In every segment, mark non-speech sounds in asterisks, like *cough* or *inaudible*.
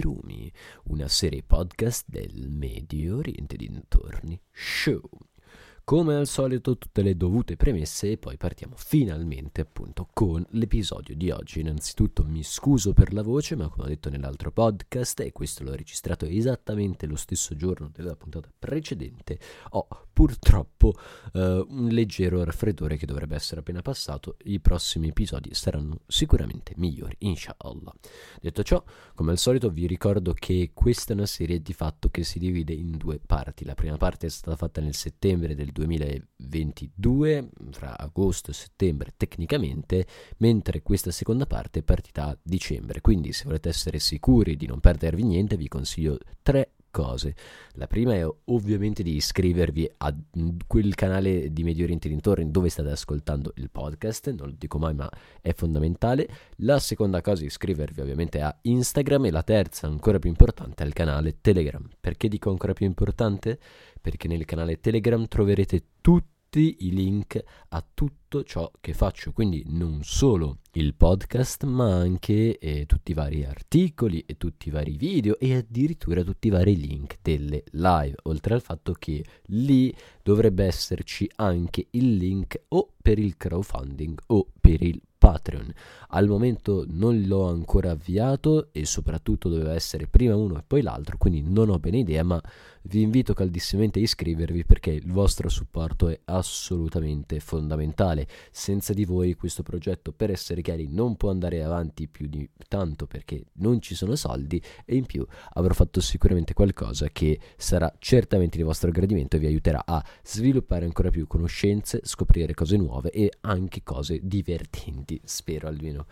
Rumi, una serie podcast del Medio Oriente dintorni show. Come al solito tutte le dovute premesse e poi partiamo finalmente appunto con l'episodio di oggi. Innanzitutto mi scuso per la voce, ma come ho detto nell'altro podcast, e questo l'ho registrato esattamente lo stesso giorno della puntata precedente, ho purtroppo eh, un leggero raffreddore che dovrebbe essere appena passato. I prossimi episodi saranno sicuramente migliori, inshallah. Detto ciò, come al solito vi ricordo che questa è una serie di fatto che si divide in due parti. La prima parte è stata fatta nel settembre del 2022, fra agosto e settembre tecnicamente, mentre questa seconda parte è partita a dicembre. Quindi se volete essere sicuri di non perdervi niente, vi consiglio tre cose. La prima è ovviamente di iscrivervi a quel canale di Medio Oriente dintorni dove state ascoltando il podcast, non lo dico mai ma è fondamentale. La seconda cosa è iscrivervi ovviamente a Instagram e la terza, ancora più importante, al canale Telegram. Perché dico ancora più importante? Perché nel canale Telegram troverete tutti tutti i link a tutto ciò che faccio, quindi non solo il podcast, ma anche eh, tutti i vari articoli e tutti i vari video e addirittura tutti i vari link delle live, oltre al fatto che lì dovrebbe esserci anche il link o per il crowdfunding o per il Patreon. Al momento non l'ho ancora avviato e soprattutto doveva essere prima uno e poi l'altro, quindi non ho bene idea, ma vi invito caldissimamente a iscrivervi perché il vostro supporto è assolutamente fondamentale. Senza di voi questo progetto, per essere chiari, non può andare avanti più di tanto perché non ci sono soldi e in più avrò fatto sicuramente qualcosa che sarà certamente di vostro gradimento e vi aiuterà a sviluppare ancora più conoscenze, scoprire cose nuove e anche cose divertenti, spero almeno.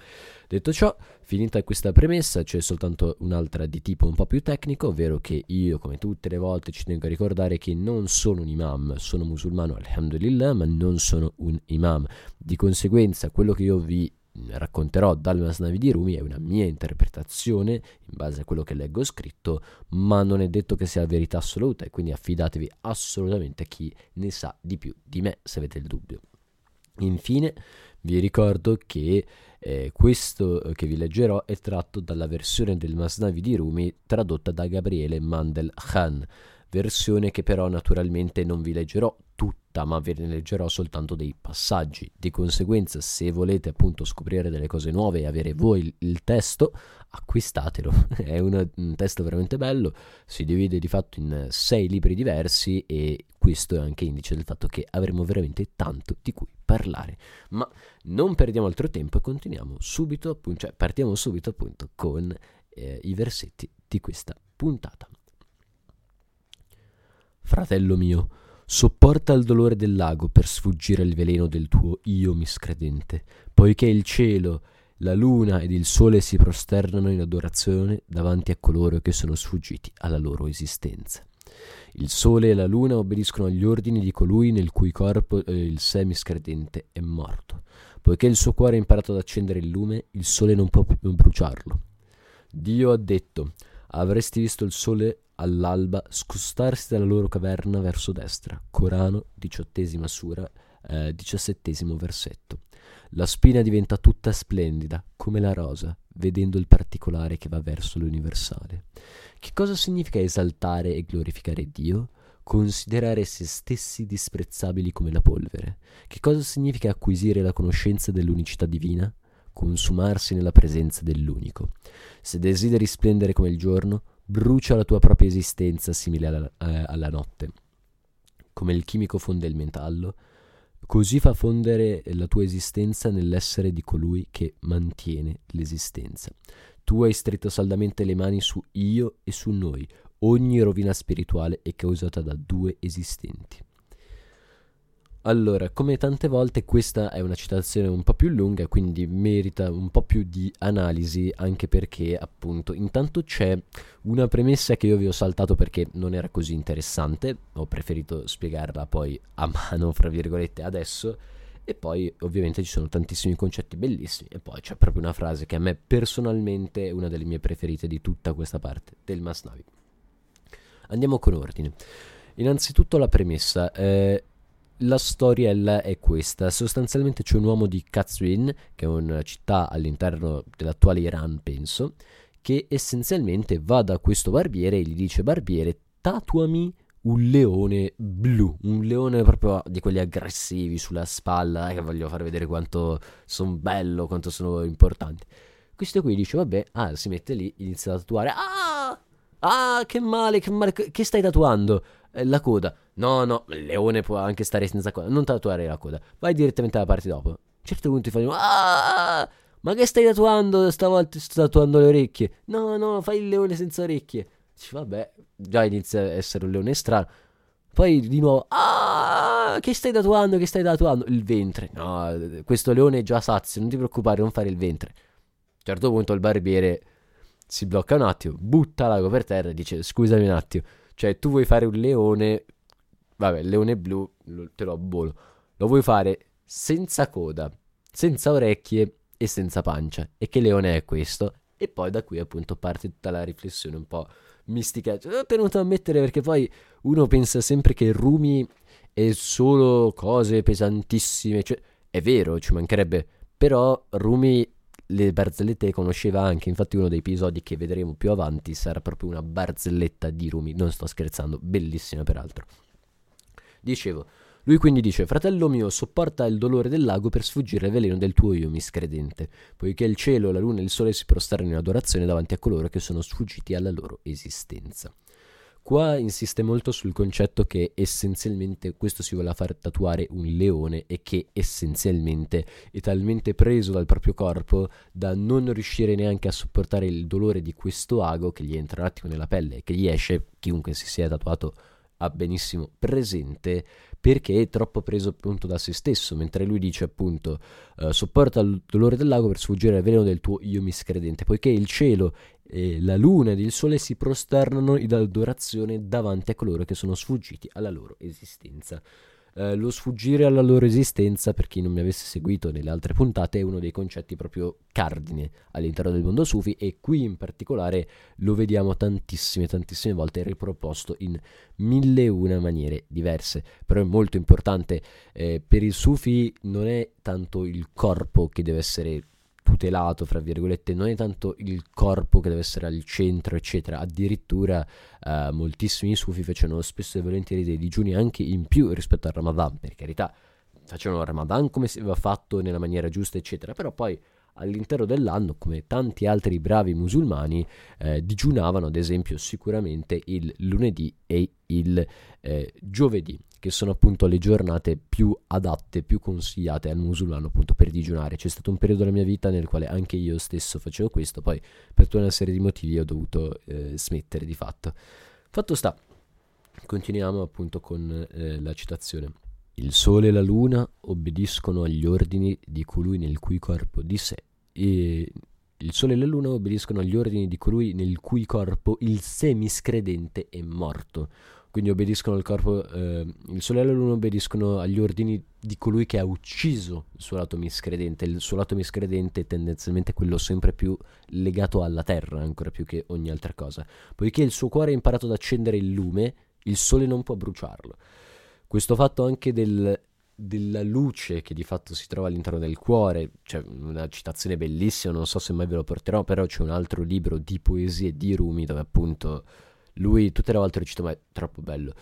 Detto ciò, finita questa premessa, c'è soltanto un'altra di tipo un po' più tecnico, ovvero che io, come tutte le volte, ci tengo a ricordare che non sono un imam, sono musulmano, alhamdulillah, ma non sono un imam. Di conseguenza, quello che io vi racconterò dal Masnavi di Rumi è una mia interpretazione in base a quello che leggo scritto, ma non è detto che sia verità assoluta e quindi affidatevi assolutamente a chi ne sa di più di me se avete il dubbio. Infine, vi ricordo che eh, questo che vi leggerò è tratto dalla versione del Masnavi di Rumi tradotta da Gabriele Mandel Khan, versione che però naturalmente non vi leggerò tutta, ma ve ne leggerò soltanto dei passaggi. Di conseguenza, se volete appunto scoprire delle cose nuove e avere voi il, il testo, acquistatelo. *laughs* è una, un testo veramente bello, si divide di fatto in sei libri diversi e questo è anche indice del fatto che avremo veramente tanto di cui parlare. Ma non perdiamo altro tempo e continuiamo subito, appunto, cioè partiamo subito appunto con eh, i versetti di questa puntata. Fratello mio, sopporta il dolore del lago per sfuggire al veleno del tuo io miscredente, poiché il cielo, la luna ed il sole si prosternano in adorazione davanti a coloro che sono sfuggiti alla loro esistenza. Il sole e la luna obbediscono agli ordini di colui nel cui corpo eh, il sé miscredente è morto. Poiché il suo cuore ha imparato ad accendere il lume, il sole non può più bruciarlo. Dio ha detto: Avresti visto il sole all'alba scostarsi dalla loro caverna verso destra. Corano, diciottesima sura, eh, diciassettesimo versetto. La spina diventa tutta splendida, come la rosa, vedendo il particolare che va verso l'universale. Che cosa significa esaltare e glorificare Dio? Considerare se stessi disprezzabili come la polvere. Che cosa significa acquisire la conoscenza dell'unicità divina? Consumarsi nella presenza dell'unico. Se desideri splendere come il giorno, brucia la tua propria esistenza simile alla, eh, alla notte. Come il chimico fonde il metallo, così fa fondere la tua esistenza nell'essere di colui che mantiene l'esistenza. Tu hai stretto saldamente le mani su io e su noi. Ogni rovina spirituale è causata da due esistenti. Allora, come tante volte questa è una citazione un po' più lunga, quindi merita un po' più di analisi, anche perché appunto intanto c'è una premessa che io vi ho saltato perché non era così interessante, ho preferito spiegarla poi a mano, fra virgolette, adesso, e poi ovviamente ci sono tantissimi concetti bellissimi, e poi c'è proprio una frase che a me personalmente è una delle mie preferite di tutta questa parte del Masnavi. Andiamo con ordine. Innanzitutto la premessa. Eh, la storiella è questa. Sostanzialmente c'è un uomo di Kazvin, che è una città all'interno dell'attuale Iran, penso, che essenzialmente va da questo barbiere e gli dice barbiere, tatuami un leone blu, un leone proprio di quelli aggressivi sulla spalla, eh, che voglio far vedere quanto sono bello, quanto sono importante. Questo qui dice, vabbè, ah, si mette lì, inizia a tatuare, ah, ah, che male, che male, che stai tatuando? Eh, la coda. No, no, il leone può anche stare senza coda. Non tatuare la coda. Vai direttamente alla parte dopo. A un certo punto ti fanno. Ah! Ma che stai tatuando? Stavolta sto tatuando le orecchie. No, no, fai il leone senza orecchie. Dici, vabbè, già inizia a essere un leone strano. Poi di nuovo, ah, che stai tatuando? Che stai tatuando? Il ventre. No, questo leone è già sazio, non ti preoccupare, non fare il ventre. A un certo punto il barbiere si blocca un attimo, butta l'ago per terra e dice, scusami un attimo, cioè, tu vuoi fare un leone, vabbè, il leone blu, te lo abbolo. Lo vuoi fare senza coda, senza orecchie e senza pancia. E che leone è questo? E poi da qui appunto parte tutta la riflessione un po' mistica. Cioè, ho tenuto a mettere perché poi uno pensa sempre che Rumi è solo cose pesantissime. Cioè, è vero, ci mancherebbe. Però Rumi le barzellette le conosceva anche, infatti uno dei episodi che vedremo più avanti sarà proprio una barzelletta di Rumi, non sto scherzando, bellissima peraltro. Dicevo, lui quindi dice, fratello mio, sopporta il dolore del lago per sfuggire al veleno del tuo io miscredente, poiché il cielo, la luna e il sole si prostrano in adorazione davanti a coloro che sono sfuggiti alla loro esistenza. Qua insiste molto sul concetto che essenzialmente questo si vuole far tatuare un leone e che essenzialmente è talmente preso dal proprio corpo da non riuscire neanche a sopportare il dolore di questo ago che gli entra un attimo nella pelle e che gli esce, chiunque si sia tatuato ha benissimo presente perché è troppo preso appunto da se stesso, mentre lui dice appunto uh, sopporta il dolore del lago per sfuggire al veleno del tuo io miscredente, poiché il cielo e la luna ed il sole si prosternano in adorazione davanti a coloro che sono sfuggiti alla loro esistenza. Eh, lo sfuggire alla loro esistenza, per chi non mi avesse seguito nelle altre puntate, è uno dei concetti proprio cardine all'interno del mondo sufi e qui in particolare lo vediamo tantissime, tantissime volte riproposto in mille e una maniere diverse. Però è molto importante, eh, per il sufi non è tanto il corpo che deve essere tutelato, fra virgolette, non è tanto il corpo che deve essere al centro, eccetera. Addirittura eh, moltissimi sufi facevano spesso e volentieri dei digiuni anche in più rispetto al Ramadan, per carità. Facevano il Ramadan come si aveva fatto nella maniera giusta, eccetera, però poi all'interno dell'anno, come tanti altri bravi musulmani, eh, digiunavano ad esempio sicuramente il lunedì e il eh, giovedì che sono appunto le giornate più adatte, più consigliate al musulmano appunto per digiunare. C'è stato un periodo della mia vita nel quale anche io stesso facevo questo, poi per tutta una serie di motivi ho dovuto eh, smettere di fatto. Fatto sta, continuiamo appunto con eh, la citazione. Il sole e la luna obbediscono agli ordini di colui nel cui corpo di sé e il sole e la luna obbediscono agli ordini di colui nel cui corpo il sé miscredente è morto. Quindi obbediscono al corpo, eh, il sole e la luna obbediscono agli ordini di colui che ha ucciso il suo lato miscredente, il suo lato miscredente è tendenzialmente quello sempre più legato alla terra, ancora più che ogni altra cosa, poiché il suo cuore ha imparato ad accendere il lume, il sole non può bruciarlo. Questo fatto anche del, della luce che di fatto si trova all'interno del cuore, c'è una citazione bellissima, non so se mai ve lo porterò, però c'è un altro libro di poesie di Rumi dove appunto lui, tutte le volte lo cito, ma è troppo bello.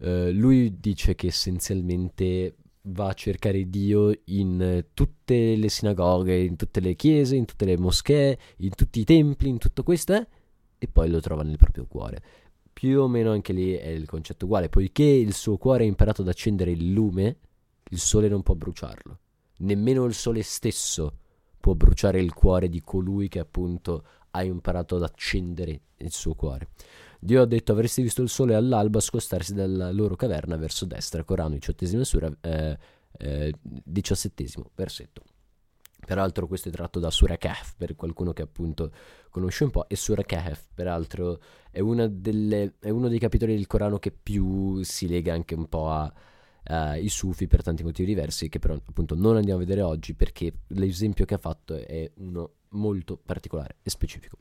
Uh, lui dice che essenzialmente va a cercare Dio in tutte le sinagoghe, in tutte le chiese, in tutte le moschee, in tutti i templi, in tutto questo, eh? e poi lo trova nel proprio cuore. Più o meno anche lì è il concetto uguale, poiché il suo cuore ha imparato ad accendere il lume, il sole non può bruciarlo. Nemmeno il sole stesso può bruciare il cuore di colui che appunto ha imparato ad accendere il suo cuore. Dio ha detto avresti visto il sole all'alba scostarsi dalla loro caverna verso destra. Corano, diciottesima sura, eh, eh, diciassettesimo versetto. Peraltro questo è tratto da Surah Kahf, per qualcuno che appunto conosce un po', e Surah Kahf, peraltro, è, delle, è uno dei capitoli del Corano che più si lega anche un po' a, uh, i sufi per tanti motivi diversi che però appunto non andiamo a vedere oggi perché l'esempio che ha fatto è uno molto particolare e specifico.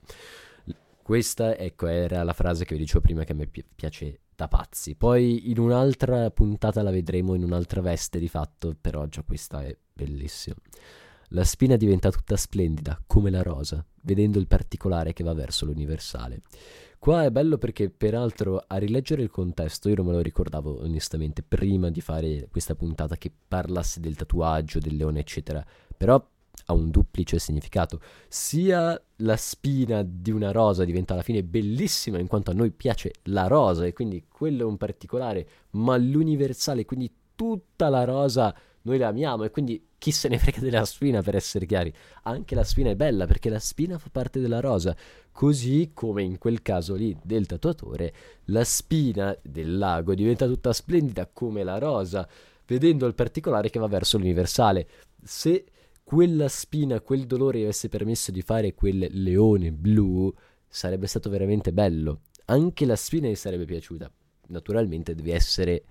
Questa, ecco, era la frase che vi dicevo prima che a me pi- piace da pazzi. Poi in un'altra puntata la vedremo in un'altra veste di fatto, però già questa è bellissima. La spina diventa tutta splendida, come la rosa, vedendo il particolare che va verso l'universale. Qua è bello perché, peraltro, a rileggere il contesto, io non me lo ricordavo onestamente prima di fare questa puntata che parlasse del tatuaggio, del leone, eccetera. Però ha un duplice significato. Sia la spina di una rosa diventa alla fine bellissima in quanto a noi piace la rosa e quindi quello è un particolare, ma l'universale, quindi tutta la rosa noi la amiamo e quindi chi se ne frega della spina per essere chiari. Anche la spina è bella perché la spina fa parte della rosa, così come in quel caso lì del tatuatore, la spina del lago diventa tutta splendida come la rosa, vedendo il particolare che va verso l'universale. Se quella spina, quel dolore avesse permesso di fare quel leone blu, sarebbe stato veramente bello. Anche la spina gli sarebbe piaciuta. Naturalmente devi essere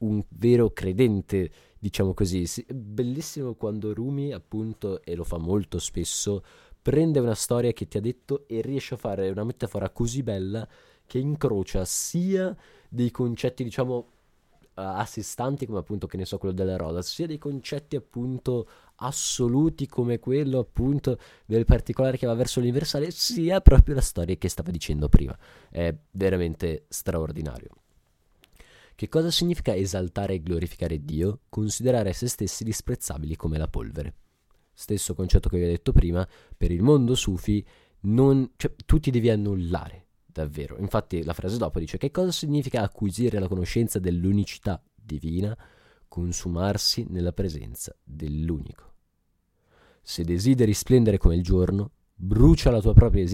un vero credente, diciamo così. Bellissimo quando Rumi, appunto, e lo fa molto spesso, prende una storia che ti ha detto e riesce a fare una metafora così bella che incrocia sia dei concetti, diciamo, a sé stanti come appunto che ne so quello della rosa sia dei concetti appunto assoluti come quello appunto del particolare che va verso l'universale sia proprio la storia che stava dicendo prima è veramente straordinario che cosa significa esaltare e glorificare Dio? Considerare se stessi disprezzabili come la polvere. Stesso concetto che vi ho detto prima, per il mondo sufi non, cioè, tu ti devi annullare, davvero. Infatti la frase dopo dice che cosa significa acquisire la conoscenza dell'unicità divina, consumarsi nella presenza dell'unico. Se desideri splendere come il giorno, brucia la tua propria,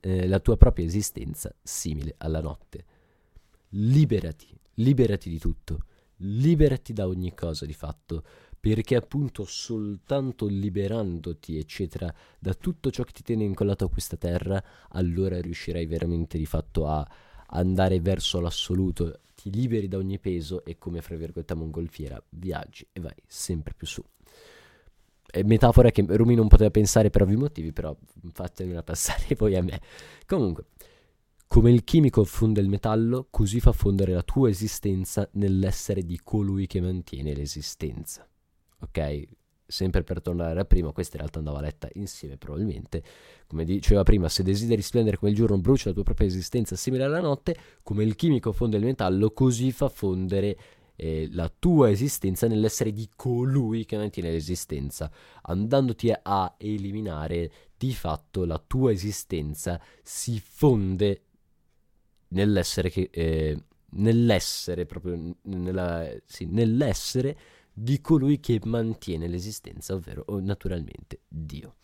eh, la tua propria esistenza simile alla notte. Liberati liberati di tutto, liberati da ogni cosa di fatto, perché appunto soltanto liberandoti, eccetera, da tutto ciò che ti tiene incollato a questa terra, allora riuscirai veramente di fatto a andare verso l'assoluto, ti liberi da ogni peso e come fra virgolette mongolfiera viaggi e vai sempre più su. È metafora che Rumi non poteva pensare per ovvi motivi, però fatemela *laughs* passare poi a me. Comunque, come il chimico fonde il metallo, così fa fondere la tua esistenza nell'essere di colui che mantiene l'esistenza. Ok? Sempre per tornare a prima, questa in realtà andava letta insieme probabilmente. Come diceva prima, se desideri splendere come il giorno, brucia la tua propria esistenza simile alla notte, come il chimico fonde il metallo, così fa fondere eh, la tua esistenza nell'essere di colui che mantiene l'esistenza, andandoti a eliminare di fatto la tua esistenza si fonde nell'essere che... Eh, nell'essere proprio, nella, sì, nell'essere di colui che mantiene l'esistenza, ovvero naturalmente Dio.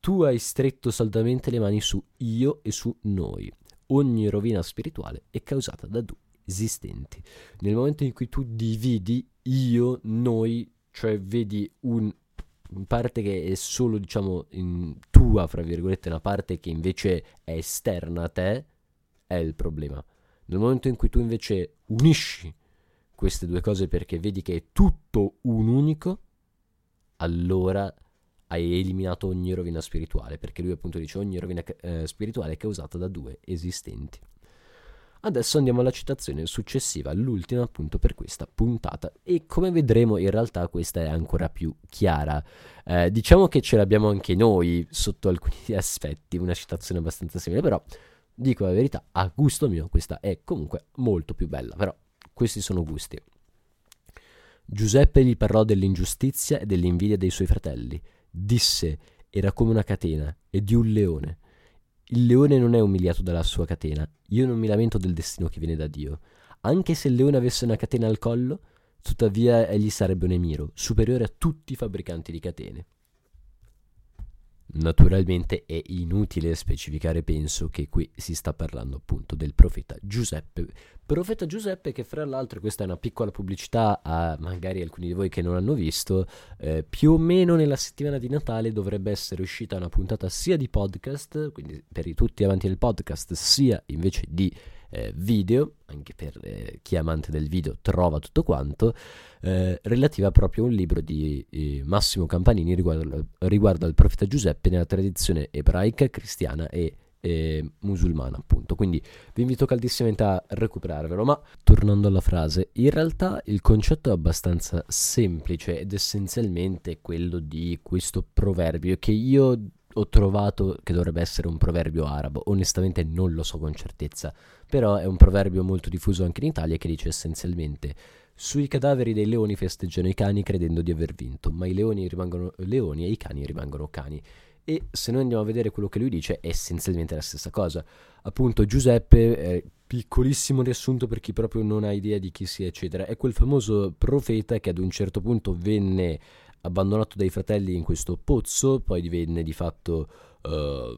Tu hai stretto saldamente le mani su io e su noi. Ogni rovina spirituale è causata da due esistenti. Nel momento in cui tu dividi io, noi, cioè vedi un, parte che è solo, diciamo, tua, fra virgolette, una parte che invece è esterna a te, è il problema. Nel momento in cui tu invece unisci queste due cose perché vedi che è tutto un unico, allora hai eliminato ogni rovina spirituale, perché lui appunto dice ogni rovina eh, spirituale è causata da due esistenti. Adesso andiamo alla citazione successiva, l'ultima appunto per questa puntata e come vedremo in realtà questa è ancora più chiara. Eh, diciamo che ce l'abbiamo anche noi sotto alcuni *laughs* aspetti, una citazione abbastanza simile, però dico la verità, a gusto mio questa è comunque molto più bella, però questi sono gusti. Giuseppe gli parlò dell'ingiustizia e dell'invidia dei suoi fratelli. Disse, era come una catena e di un leone. Il leone non è umiliato dalla sua catena. Io non mi lamento del destino che viene da Dio. Anche se il leone avesse una catena al collo, tuttavia egli sarebbe un emiro, superiore a tutti i fabbricanti di catene. Naturalmente è inutile specificare, penso che qui si sta parlando appunto del profeta Giuseppe. Profeta Giuseppe che fra l'altro, questa è una piccola pubblicità a magari alcuni di voi che non hanno visto, eh, più o meno nella settimana di Natale dovrebbe essere uscita una puntata sia di podcast, quindi per i tutti avanti del podcast, sia invece di eh, video, anche per eh, chi è amante del video trova tutto quanto, eh, relativa proprio a un libro di eh, Massimo Campanini riguardo, riguardo al profeta Giuseppe nella tradizione ebraica, cristiana e musulmana, appunto. Quindi vi invito caldissimamente a recuperarvelo. Ma tornando alla frase, in realtà il concetto è abbastanza semplice ed essenzialmente quello di questo proverbio che io ho trovato che dovrebbe essere un proverbio arabo. Onestamente non lo so con certezza, però è un proverbio molto diffuso anche in Italia che dice essenzialmente sui cadaveri dei leoni festeggiano i cani credendo di aver vinto, ma i leoni rimangono leoni e i cani rimangono cani. E se noi andiamo a vedere quello che lui dice è essenzialmente la stessa cosa. Appunto Giuseppe, eh, piccolissimo riassunto per chi proprio non ha idea di chi sia, eccetera, è quel famoso profeta che ad un certo punto venne abbandonato dai fratelli in questo pozzo, poi divenne di fatto uh,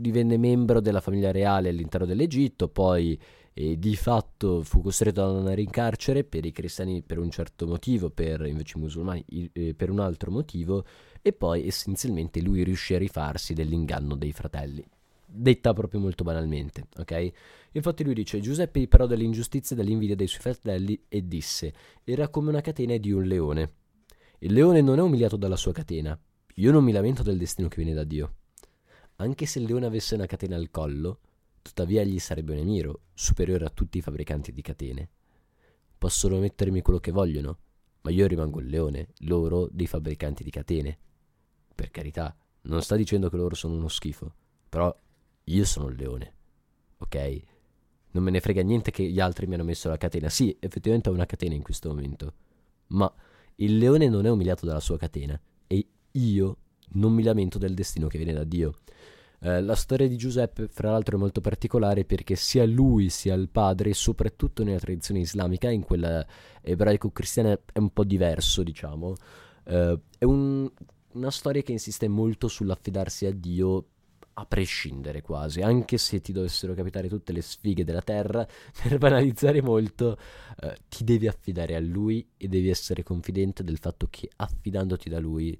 divenne membro della famiglia reale all'interno dell'Egitto, poi eh, di fatto fu costretto ad andare in carcere per i cristiani per un certo motivo, per invece i musulmani eh, per un altro motivo, e poi essenzialmente lui riuscì a rifarsi dell'inganno dei fratelli. Detta proprio molto banalmente, ok? Infatti lui dice: Giuseppe però dell'ingiustizia e dell'invidia dei suoi fratelli e disse: Era come una catena di un leone il leone non è umiliato dalla sua catena. Io non mi lamento del destino che viene da Dio. Anche se il leone avesse una catena al collo, tuttavia egli sarebbe un emiro, superiore a tutti i fabbricanti di catene. Possono mettermi quello che vogliono, ma io rimango il leone, loro dei fabbricanti di catene. Per carità, non sta dicendo che loro sono uno schifo, però io sono il leone, ok? Non me ne frega niente che gli altri mi hanno messo la catena. Sì, effettivamente ho una catena in questo momento, ma il leone non è umiliato dalla sua catena e io non mi lamento del destino che viene da Dio. Eh, la storia di Giuseppe, fra l'altro, è molto particolare perché sia lui sia il padre, soprattutto nella tradizione islamica, in quella ebraico-cristiana è un po' diverso, diciamo. Eh, è un, una storia che insiste molto sull'affidarsi a Dio a prescindere quasi, anche se ti dovessero capitare tutte le sfighe della terra, *laughs* per banalizzare molto, eh, ti devi affidare a lui e devi essere confidente del fatto che affidandoti da lui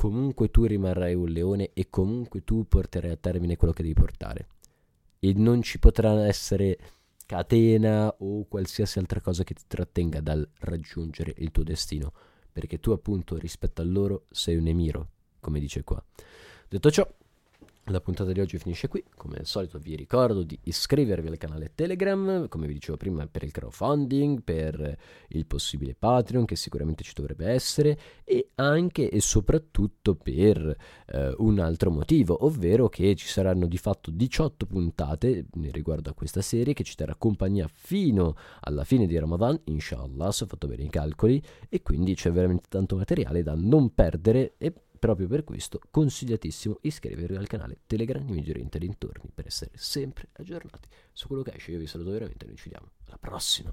comunque tu rimarrai un leone e comunque tu porterai a termine quello che devi portare. E non ci potrà essere catena o qualsiasi altra cosa che ti trattenga dal raggiungere il tuo destino, perché tu appunto rispetto a loro sei un emiro, come dice qua. Detto ciò, la puntata di oggi finisce qui, come al solito vi ricordo di iscrivervi al canale Telegram, come vi dicevo prima per il crowdfunding, per il possibile Patreon che sicuramente ci dovrebbe essere e anche e soprattutto per eh, un altro motivo, ovvero che ci saranno di fatto 18 puntate riguardo a questa serie che ci terrà compagnia fino alla fine di Ramadan, inshallah, se ho fatto bene i calcoli, e quindi c'è veramente tanto materiale da non perdere e Proprio per questo consigliatissimo iscrivervi al canale Telegram di Migliori Oriente dintorni per essere sempre aggiornati su quello che esce. Io vi saluto veramente, noi ci vediamo alla prossima.